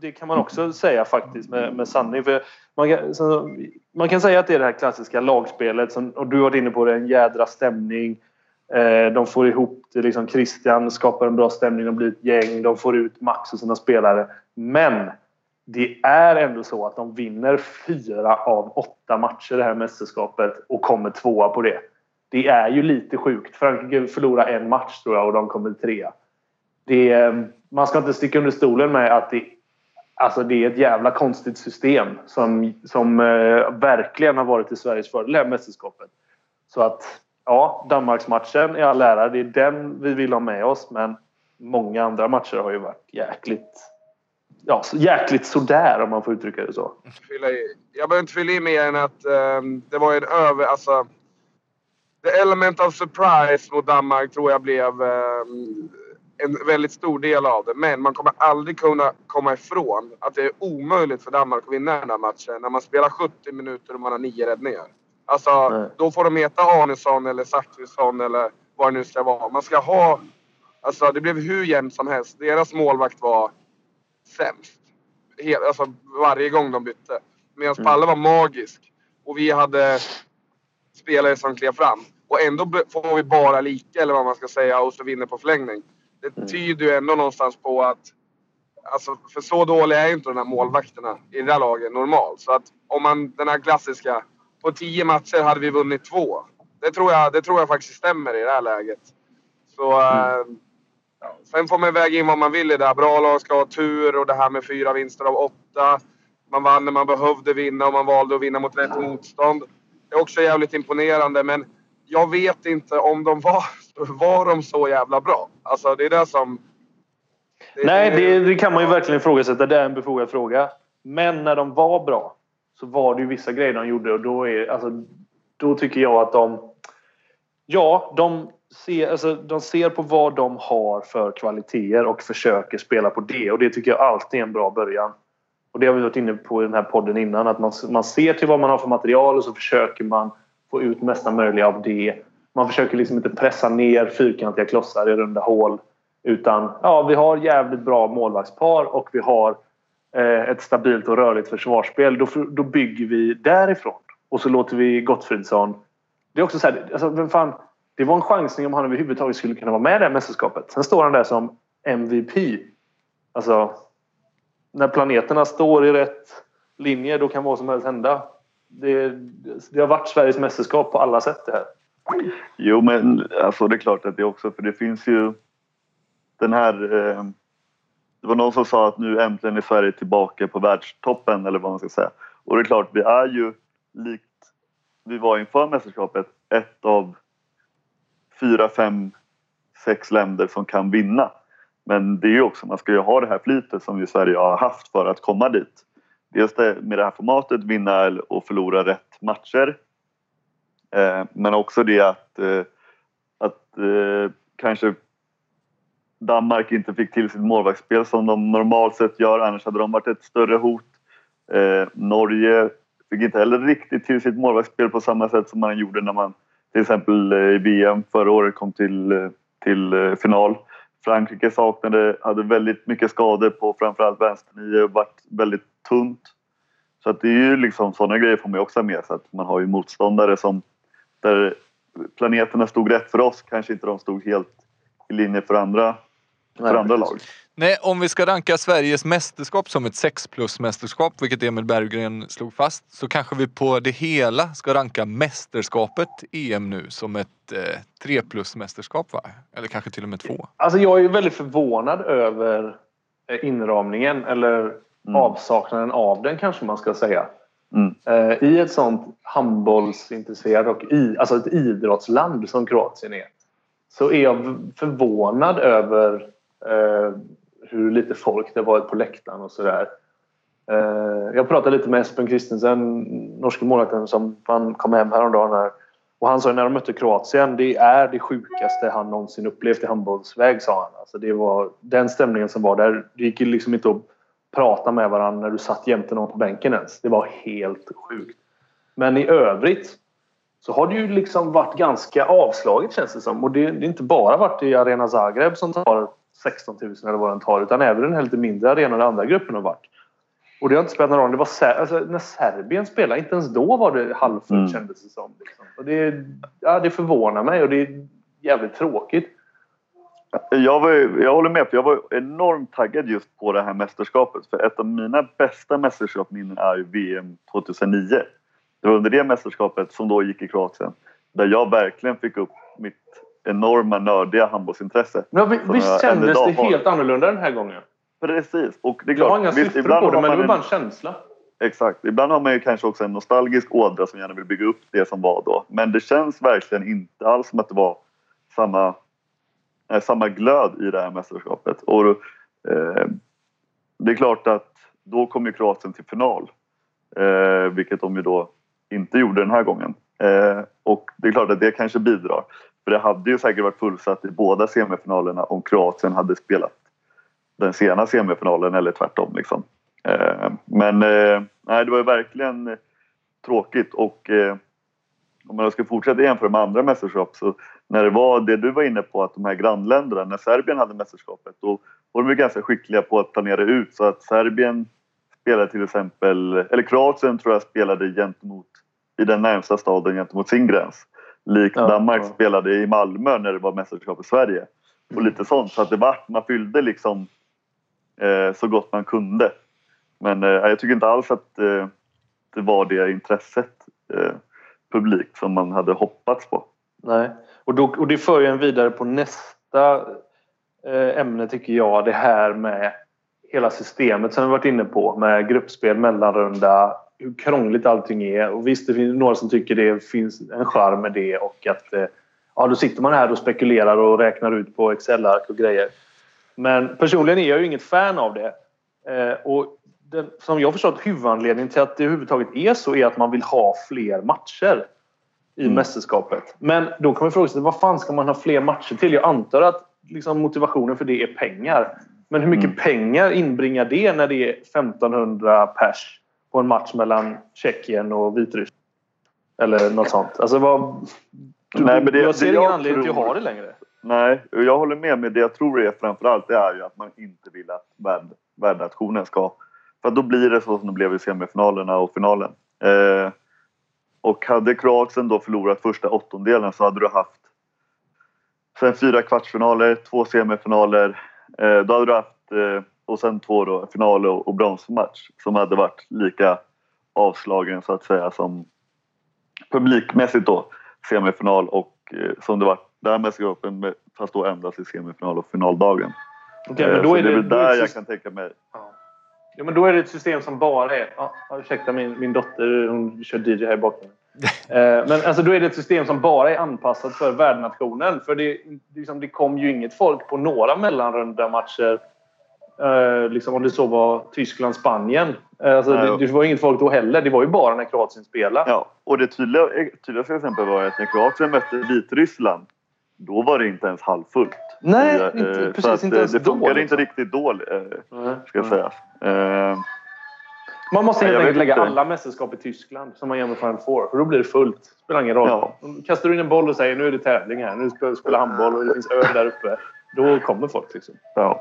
E: det kan man också säga faktiskt med, med sanning. För man, kan, så, man kan säga att det är det här klassiska lagspelet. Som, och du har varit inne på det, en jädra stämning. Eh, de får ihop det. Liksom Christian skapar en bra stämning. De blir ett gäng. De får ut Max och sina spelare. Men det är ändå så att de vinner fyra av åtta matcher det här mästerskapet och kommer tvåa på det. Det är ju lite sjukt. Frankrike förlorar en match tror jag och de kommer trea. Det eh, man ska inte sticka under stolen med att det, alltså det är ett jävla konstigt system som, som eh, verkligen har varit till Sveriges fördel det här mästerskapet. Så att ja, Danmarksmatchen i all ära, det är den vi vill ha med oss men många andra matcher har ju varit jäkligt ja, jäkligt sådär om man får uttrycka det så.
B: Jag behöver inte fylla i mer än att eh, det var en över... Alltså, the element of surprise mot Danmark tror jag blev ehm, en väldigt stor del av det. Men man kommer aldrig kunna komma ifrån att det är omöjligt för Danmark att vinna den här matchen när man spelar 70 minuter och man har nio räddningar. Alltså,
E: Nej.
B: då får de heta Arnesson eller Zachrisson eller vad det nu ska vara. Man ska ha... Alltså, det blev hur jämnt som helst. Deras målvakt var sämst. Hel, alltså, varje gång de bytte. Medan Palle var magisk. Och vi hade spelare som klev fram. Och ändå får vi bara lika, eller vad man ska säga, och så vinner på förlängning. Det tyder ju ändå någonstans på att... Alltså, för så dåliga är ju inte de här målvakterna i det här laget normalt. Så att om man, den här klassiska... På tio matcher hade vi vunnit två. Det tror jag, det tror jag faktiskt stämmer i det här läget. Så... eh, Ja, sen får man väga in vad man vill i det. här. Bra lag ska ha tur och det här med fyra vinster av åtta. Man vann när man behövde vinna och man valde att vinna mot rätt motstånd. Det är också jävligt imponerande men jag vet inte om de var, var de så jävla bra. Alltså det är det som... det-
E: Nej, det, det kan man ju verkligen ifrågasätta. Det är en befogad fråga. Men när de var bra så var det ju vissa grejer de gjorde och då, är, alltså, då tycker jag att de... Ja, de ser, alltså, de ser på vad de har för kvaliteter och försöker spela på det. Och det tycker jag alltid är en bra början. Och det har vi varit inne på i den här podden innan. Att man, man ser till vad man har för material och så försöker man få ut mesta möjliga av det. Man försöker liksom inte pressa ner fyrkantiga klossar i runda hål. Utan ja, vi har jävligt bra målvaktspar och vi har eh, ett stabilt och rörligt försvarsspel. Då, då bygger vi därifrån. Och så låter vi Gottfridsson... Det är också så här, alltså, vem fan, det var en chansning om han överhuvudtaget skulle kunna vara med i det här mästerskapet. Sen står han där som MVP. Alltså, när planeterna står i rätt linje då kan vad som helst hända. Det, det har varit Sveriges mästerskap på alla sätt det här.
D: Jo, men alltså, det är klart att det också, för det finns ju den här... Eh, det var någon som sa att nu äntligen är Sverige tillbaka på världstoppen eller vad man ska säga. Och det är klart, vi är ju likt vi var inför mästerskapet ett av fyra, fem, sex länder som kan vinna. Men det är ju också, man ska ju ha det här flytet som ju Sverige har haft för att komma dit. Dels det, med det här formatet, vinna och förlora rätt matcher. Eh, men också det att, eh, att eh, kanske Danmark inte fick till sitt målvaktsspel som de normalt sett gör, annars hade de varit ett större hot. Eh, Norge fick inte heller riktigt till sitt målvaktsspel på samma sätt som man gjorde när man till exempel eh, i VM förra året kom till, eh, till eh, final. Frankrike saknade, hade väldigt mycket skador på framförallt vänsternio och varit väldigt tunt. Så att det är ju liksom sådana grejer får man ju också med sig att man har ju motståndare som där planeterna stod rätt för oss kanske inte de stod helt i linje för andra, för
C: Nej,
D: andra lag.
C: Nej, om vi ska ranka Sveriges mästerskap som ett 6 plus mästerskap, vilket Emil Berggren slog fast, så kanske vi på det hela ska ranka mästerskapet EM nu som ett eh, 3 plus mästerskap va? Eller kanske till och med 2.
E: Alltså jag är ju väldigt förvånad över eh, inramningen eller avsaknaden av den kanske man ska säga.
D: Mm.
E: Eh, I ett sånt handbollsintresserat och i, alltså ett idrottsland som Kroatien är så är jag förvånad över eh, hur lite folk det varit på läktaren och sådär. Eh, jag pratade lite med Espen Christensen, norske målvakten som han kom hem häromdagen här. Och han sa när de mötte Kroatien, det är det sjukaste han någonsin upplevt i handbollsväg sa han. Alltså det var den stämningen som var där. Det gick liksom inte att prata med varandra när du satt jämte någon på bänken ens. Det var helt sjukt. Men i övrigt så har det ju liksom varit ganska avslaget känns det som. Och det, det är inte bara varit i Arena Zagreb som tar 16 000 eller vad den tar utan även den här lite mindre arenan där andra gruppen har varit. Och det har inte spelat någon roll. Det var Ser alltså, när Serbien spelade, inte ens då var det halvfullt
D: Mm.
E: kändes det som. Liksom. Och det, ja, det förvånar mig och det är jävligt tråkigt.
D: Jag, var, ju- jag håller med, för jag var enormt taggad just på det här mästerskapet. För ett av mina bästa mästerskapsminnen är ju VM 2009. Det var under det mästerskapet, som då gick i Kroatien, där jag verkligen fick upp mitt enorma nördiga handbollsintresse.
E: Men vi- visst kändes det
D: har.
E: helt annorlunda den här gången?
D: Precis. Och det är
E: Jag har
D: klart,
E: inga
D: visst,
E: siffror på det
D: har
E: men det var bara
D: en-
E: känsla.
D: Exakt. Ibland har man ju kanske också en nostalgisk ådra som gärna vill bygga upp det som var då. Men det känns verkligen inte alls som att det var samma, eh, samma glöd i det här mästerskapet. Och, eh, det är klart att då kom ju Kroatien till final. Eh, vilket de ju då inte gjorde den här gången. Eh, och det är klart att det kanske bidrar. För det hade ju säkert varit fullsatt i båda semifinalerna om Kroatien hade spelat den sena semifinalen eller tvärtom. Liksom. Eh, men eh, nej, det var ju verkligen eh, tråkigt och om man ska fortsätta jämföra med andra mästerskap så när det var det du var inne på att de här grannländerna, när Serbien hade mästerskapet då var de ju ganska skickliga på att planera ut så att Serbien spelade till exempel, eller Kroatien tror jag spelade gentemot i den närmsta staden gentemot sin gräns. Likt
E: Ja,
D: Danmark
E: ja.
D: spelade i Malmö när det var mästerskap i Sverige. Och lite sånt. Så att det var, man fyllde liksom eh, så gott man kunde. Men eh, jag tycker inte alls att eh, det var det intresset eh, publikt som man hade hoppats på.
E: Nej. Och, då, och det för ju en vidare på nästa eh, ämne tycker jag. Det här med hela systemet som vi varit inne på med gruppspel, mellanrunda, hur krångligt allting är. Och visst, det finns några som tycker det finns en charm med det och att eh, ja, då sitter man här och spekulerar och räknar ut på Excel-ark och grejer. Men personligen är jag ju inget fan av det. Eh, och den, som jag förstått huvudanledningen till att det överhuvudtaget är så är att man vill ha fler matcher i
D: Mm.
E: mästerskapet. Men då kan man fråga sig vad fan ska man ha fler matcher till? Jag antar att liksom, motivationen för det är pengar. Men hur mycket
D: Mm.
E: pengar inbringar det när det är 1500 pers på en match mellan Tjeckien och Vitryssland? Eller något sånt. Alltså vad... Du,
D: Nej, men det-
E: jag ser
D: det
E: ingen
D: jag
E: anledning till att ha det längre.
D: Nej, och jag håller med. Men det jag tror är framförallt det är ju att man inte vill att värld, värdnationen ska... För då blir det så som det blev i semifinalerna och finalen. Eh, och hade Kroatien då förlorat första åttondelen så hade du haft sen fyra kvartsfinaler, två semifinaler. Eh, då hade du haft, eh, och sen två då, final och, och bronsmatch som hade varit lika avslagen så att säga som publikmässigt då semifinal och eh, som det var mästerskapet med- fast då endast i semifinal och finaldagen.
E: Okej,
D: Eh,
E: men då är
D: det är väl där
E: det
D: jag kan tänka mig.
E: Ja, men då är det ett system som bara är... Ja, ursäkta min, min dotter, hon kör DJ här i bakgrunden. Eh, men alltså, då är det ett system som bara är anpassat för värdnationen. För det, liksom, det kom ju inget folk på några mellanrunda matcher. Eh, liksom, om det så var Tyskland-Spanien. Eh, alltså,
D: Nej,
E: det, det var inget folk då heller. Det var ju bara när Kroatien spelade.
D: Ja, och det tydliga, tydligaste exemplet var att när Kroatien mötte Vitryssland, då var det inte ens halvfullt.
E: Nej,
D: Eh,
E: inte,
D: så
E: precis.
D: att,
E: inte
D: eh,
E: ens
D: det
E: då.
D: funkade
E: liksom.
D: inte riktigt då, eh, ska sägas. Eh,
E: Man måste helt
D: jag
E: enkelt lägga
D: inte.
E: alla mästerskap i Tyskland som man gör med Final Four. För då blir det fullt. spelar ingen roll.
D: Ja.
E: Kastar du in en boll och säger nu är det tävling här. Nu ska vi spela handboll och det finns öl där uppe. Då kommer folk. Liksom.
D: ja.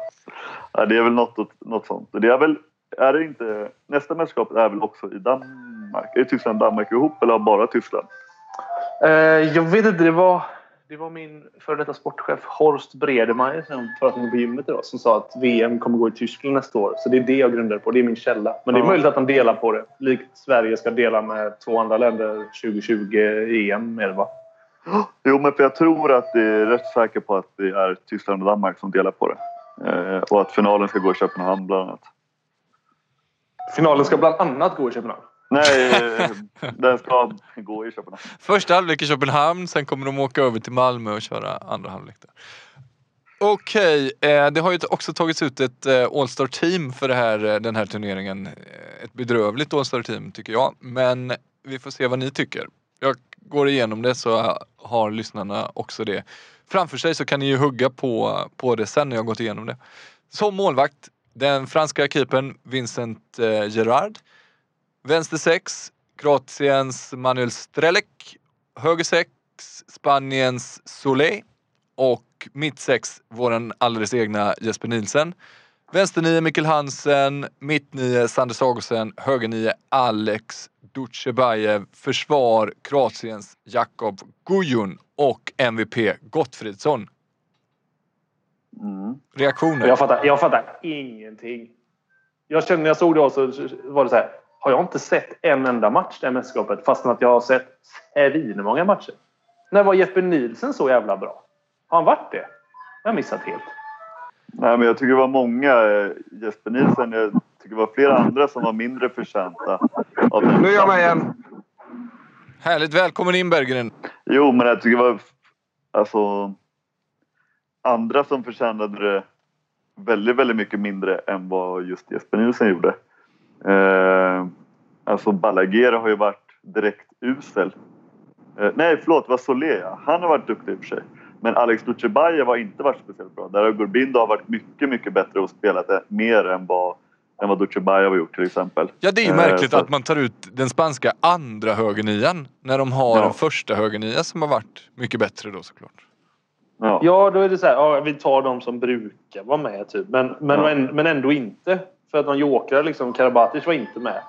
D: Ja, det är väl något, något sånt. Det är väl, är det inte, nästa mästerskap är väl också i Danmark? Är Tyskland och Danmark ihop eller bara Tyskland?
E: Eh, jag vet inte. Det var, det var min före detta sportchef Horst Bredemeier som pratade på gymmet idag som sa att VM kommer gå i Tyskland nästa år. Så det är det jag grundar på. Det är min källa. Men det är möjligt att de delar på det. Likt Sverige ska dela med två andra länder 2020 EM. Är det, va?
D: Jo, men för jag tror att det är rätt säker på att det är Tyskland och Danmark som delar på det. Eh, och att finalen ska gå i Köpenhamn bland annat.
E: Finalen ska bland annat gå i Köpenhamn.
D: Nej, eh, den ska gå i Köpenhamn.
C: Första halvlek i Köpenhamn, sen kommer de åka över till Malmö och köra andra halvlek där. Okej, eh, det har ju också tagits ut ett eh, All-Star team för det här, den här turneringen. Ett bedrövligt All-Star team tycker jag, men vi får se vad ni tycker. Jag går igenom det så har lyssnarna också det framför sig så kan ni ju hugga på, på det sen när jag har gått igenom det. Som målvakt, den franska keepern Vincent eh, Gerard. Vänster 6, Kroatiens Manuel Strelek. Höger 6, Spaniens Soleil. Och mitt 6, våran alldeles egna Jesper Nielsen. Vänster 9, Mikkel Hansen. Mitt 9, Sander Sagosen. Höger 9, Alex Dutjebajev. Försvar, Kroatiens Jakob Gujun. Och MVP Gottfridsson.
D: Mm.
C: Reaktioner?
E: Jag fattar, jag fattar ingenting. Jag kände när jag såg det så var det så här. Har jag inte sett en enda match det här mästerskapet fastän att jag har sett många matcher? När var Jeppe Nielsen så jävla bra? Har han varit det? Jag har missat helt.
D: Nej, men jag tycker det var många. eh, Jesper Nielsen, jag tycker det var flera andra som var mindre förtjänta.
B: Nu är jag med igen.
C: Härligt, välkommen in Berggren.
D: Jo, men jag tycker det var alltså, andra som förtjänade det väldigt, väldigt mycket mindre än vad just Jesper Nilsson gjorde. Eh, alltså Balaguer har ju varit direkt usel. Eh, nej, förlåt, det var Solea. Han har varit duktig i och för sig. Men Alex Dutjebajev har inte varit speciellt bra. Där har Gurbindo har varit mycket, mycket bättre och spelat mer än vad, än vad Dutjebajev har gjort till exempel.
C: Ja, det är ju
D: Eh,
C: märkligt
D: så
C: att man tar ut den spanska andra högernian när de har
D: Ja.
C: en första högernia som har varit mycket bättre då såklart.
D: Ja.
E: Ja, då är det så här. Ja, vi tar de som brukar vara med typ. Men, men,
D: Ja.
E: men, ändå inte. För att de jokrar liksom. Karabatic var inte med.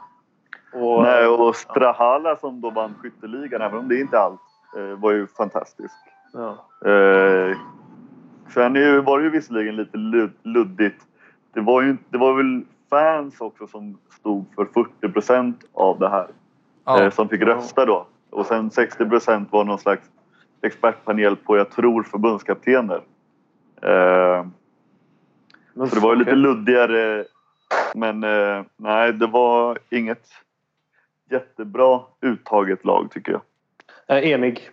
E: Och,
D: Nej, och Strahala som då vann skytteligan, även om det inte allt, eh, var ju fantastisk.
E: ja.
D: Eh, sen är ju, var det ju visserligen lite lud, luddigt. Det var, ju, det var väl fans också som stod för 40 procent av det här.
C: Ja.
D: Eh, som fick rösta då. Och sen 60 procent var någon slags expertpanel på, jag tror, förbundskaptener. Eh, så det var ju lite luddigare. Men eh, nej, det var inget jättebra uttaget lag tycker jag.
E: Jag är enig.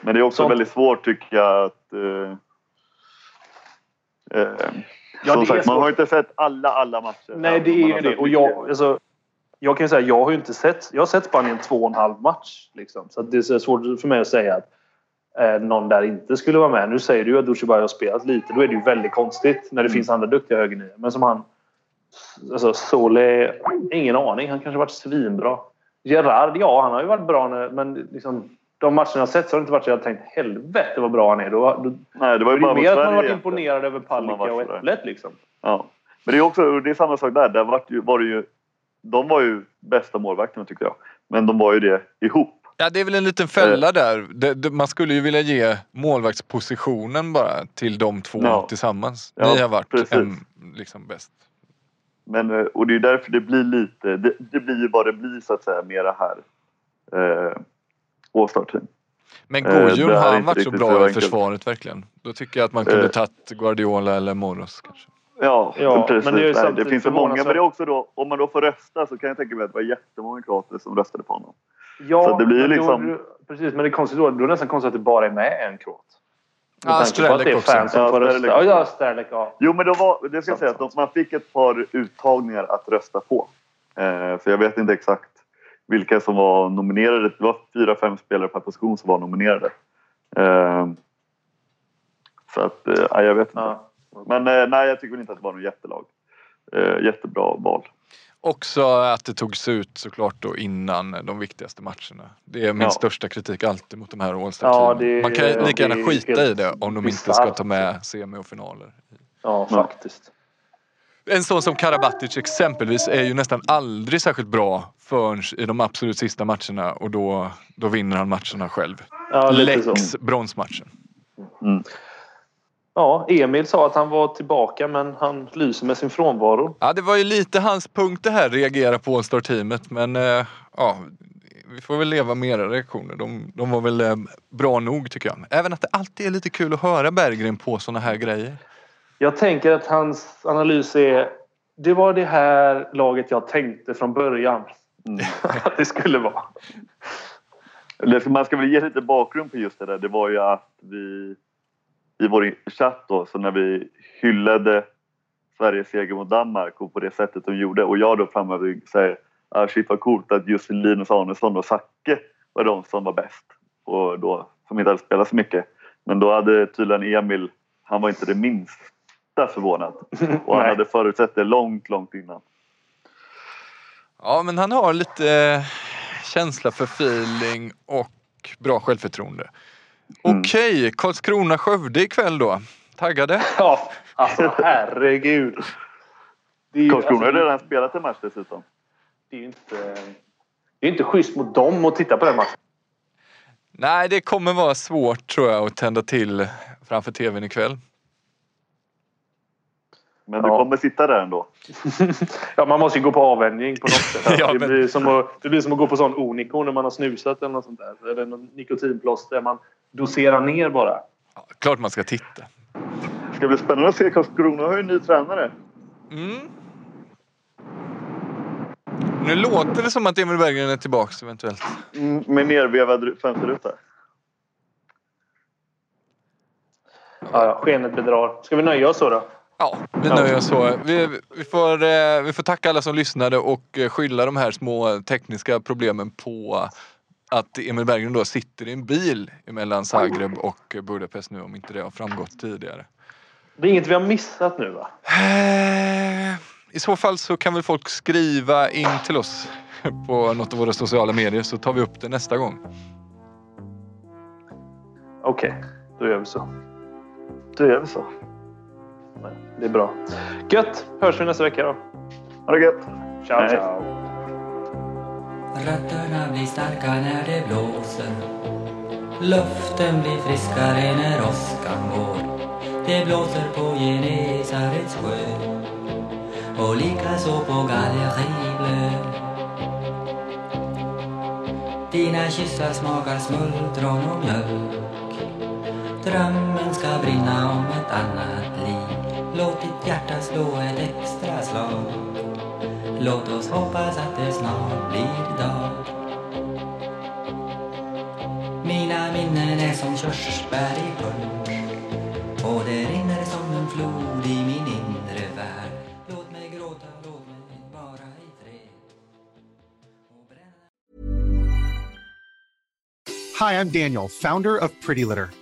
D: Men det är också
E: Sånt-
D: väldigt svårt tycker jag att... Eh, eh,
E: Ja,
D: som
E: det
D: sagt, man har inte sett alla, alla matcher.
E: Nej, det är ju det.
D: sett
E: Och jag, alltså, jag kan ju säga, jag har ju inte sett... Jag har sett Spanien två och en halv match. Liksom. Så det är svårt för mig att säga att eh, någon där inte skulle vara med. Nu säger du att Dutjebajev har spelat lite. Då är det ju väldigt konstigt när det
D: Mm.
E: finns andra duktiga högernior. Men som han... Alltså Sole... Ingen aning. Han kanske varit svinbra. Gerard, ja han har ju varit bra. När, men liksom, de matcherna jag har sett så har det inte varit så jag har tänkt helvete vad bra han är. Då, då,
D: Nej, det var
E: det
D: ju bara
E: mer att man varit imponerad över Palicka och. Äpplet. Liksom.
D: Ja. Men det är också det är samma sak där. där var, det ju, var det ju, de var ju bästa målvakterna tyckte jag. Men de var ju det ihop.
C: Ja, det är väl en liten fälla där. Det, det, man skulle ju vilja ge målvaktspositionen bara till de två
D: Ja.
C: tillsammans.
D: Ja,
C: Ni har varit
D: precis.
C: en, liksom bäst.
D: Men, eh, och det är därför det blir lite... Det, det blir ju vad det blir så att säga mera här. Eh, Team.
C: Men
D: Eh,
C: Gojun, har han varit så bra i
D: enkelt.
C: försvaret verkligen? Då tycker jag att man kunde
D: Eh.
C: tagit Guardiola eller Moros kanske.
D: Ja,
E: Ja,
D: precis.
E: men det är ju
D: Nej, det finns så många. Men det är också då, om man då får rösta så kan jag tänka mig att det var jättemånga kroater som röstade på honom.
E: Ja,
D: Så det blir
E: men då-
D: liksom-
E: precis, men det är konstigt då. Då är det nästan konstigt att det bara är med en kroat.
C: Ja, Strelec också.
E: fans som
D: Ja,
E: får rösta. Ja, ja.
D: Jo, men då var, det ska jag säga att man fick ett par uttagningar att rösta på. Eh, så jag vet inte exakt vilka som var nominerade. Det var fyra, fem spelare per position som var nominerade. Eh, så att, eh, ja, jag vet inte. Men eh, nej, jag tycker inte att det var något jättelag. Eh, jättebra val.
C: Också att det togs ut såklart då innan de viktigaste matcherna. Det är min
D: Ja.
C: största kritik alltid mot de här all
E: Ja, det-
C: Man kan lika gärna
E: är
C: skita i det om de inte ska ta med semi och finaler.
E: ja, faktiskt.
C: En sån som Karabatic exempelvis är ju nästan aldrig särskilt bra förrän i de absolut sista matcherna och då, då vinner han matcherna själv.
E: Ja,
C: Lex bronsmatchen.
E: Ja, Emil sa att han var tillbaka men han lyser med sin frånvaro.
C: Ja, det var ju lite hans punkt det här, reagera på All-Star-teamet. Men eh, ja, vi får väl leva med era reaktioner. De, de var väl eh, bra nog tycker jag. Även att det alltid är lite kul att höra Berggren på såna här grejer.
E: Jag tänker att hans analys är det var det här laget jag tänkte från början att det skulle vara.
D: Man ska väl ge lite bakgrund på just det där. Det var ju att vi i vår chatt då, så när vi hyllade Sveriges seger mot Danmark och på det sättet de gjorde och jag då framöver säger ah, shit vad coolt att just Linus Arnesson och Zacke var de som var bäst och då som inte hade spelat så mycket. Men då hade tydligen Emil, han var inte det minsta förvånad och han hade förutsett det långt, långt innan.
C: Ja, men han har lite eh, känsla för feeling och bra självförtroende. Okej, Karlskrona-Skövde ikväll då. Taggade?
E: Ja, alltså herregud. Det är ju,
D: Karlskrona har
E: alltså,
D: redan spelat en match dessutom.
E: det är ju inte, det är inte schysst mot dem att titta på den matchen.
C: Nej, det kommer vara svårt tror jag att tända till framför tvn ikväll.
D: Men du
E: Ja.
D: kommer sitta där ändå.
E: Ja, man måste ju gå på avvänjning på något sätt.
C: Ja,
E: det,
C: men-
E: blir som att, det blir som att gå på sån Onico när man har snusat eller något sånt där. Eller någon nikotinplåster. Man doserar ner bara.
C: Ja, klart man ska titta.
D: Det ska bli spännande att se. Karlskrona har ju en ny tränare.
C: Mm. Nu låter det som att Emil Berggren är tillbaks eventuellt.
D: Mm, med nervevad fönsterruta.
E: Ja, ja, skenet bedrar. Ska vi nöja oss så då?
C: Ja, vi nöjer oss så. Vi, vi, får, eh, vi får tacka alla som lyssnade och eh, skylla de här små tekniska problemen på att Emil Berggren då sitter i en bil mellan Zagreb och Budapest nu om inte det har framgått tidigare.
E: Det är inget vi har missat nu va?
C: Eh, I så fall så kan väl folk skriva in till oss på något av våra sociala medier så tar vi upp det nästa gång.
E: Okej, då gör vi så.
D: Då gör vi så.
E: Nej, Det är bra. Gött! Hörs vi nästa vecka då.
D: Ha det gött!
E: Ciao,
D: Hej.
E: ciao.
F: Rötterna blir starka när det blåser Luften blir friskare när åskan går Det blåser på Genesarets sjö och likaså på Gallerivlö Dina kyssar smakar smultron och mjölk Drömmen ska brinna om ett annat liv Låt ditt hjärta slå ett extra slag. Låt oss hoppas att det snart blir dag. Mina minnen är som körsbär i punsch Och det rinner som en flod i min inre värld. Låt mig gråta, låt mig vara i fred. Och bränna
G: Hi, I'm Daniel, founder of Pretty Litter.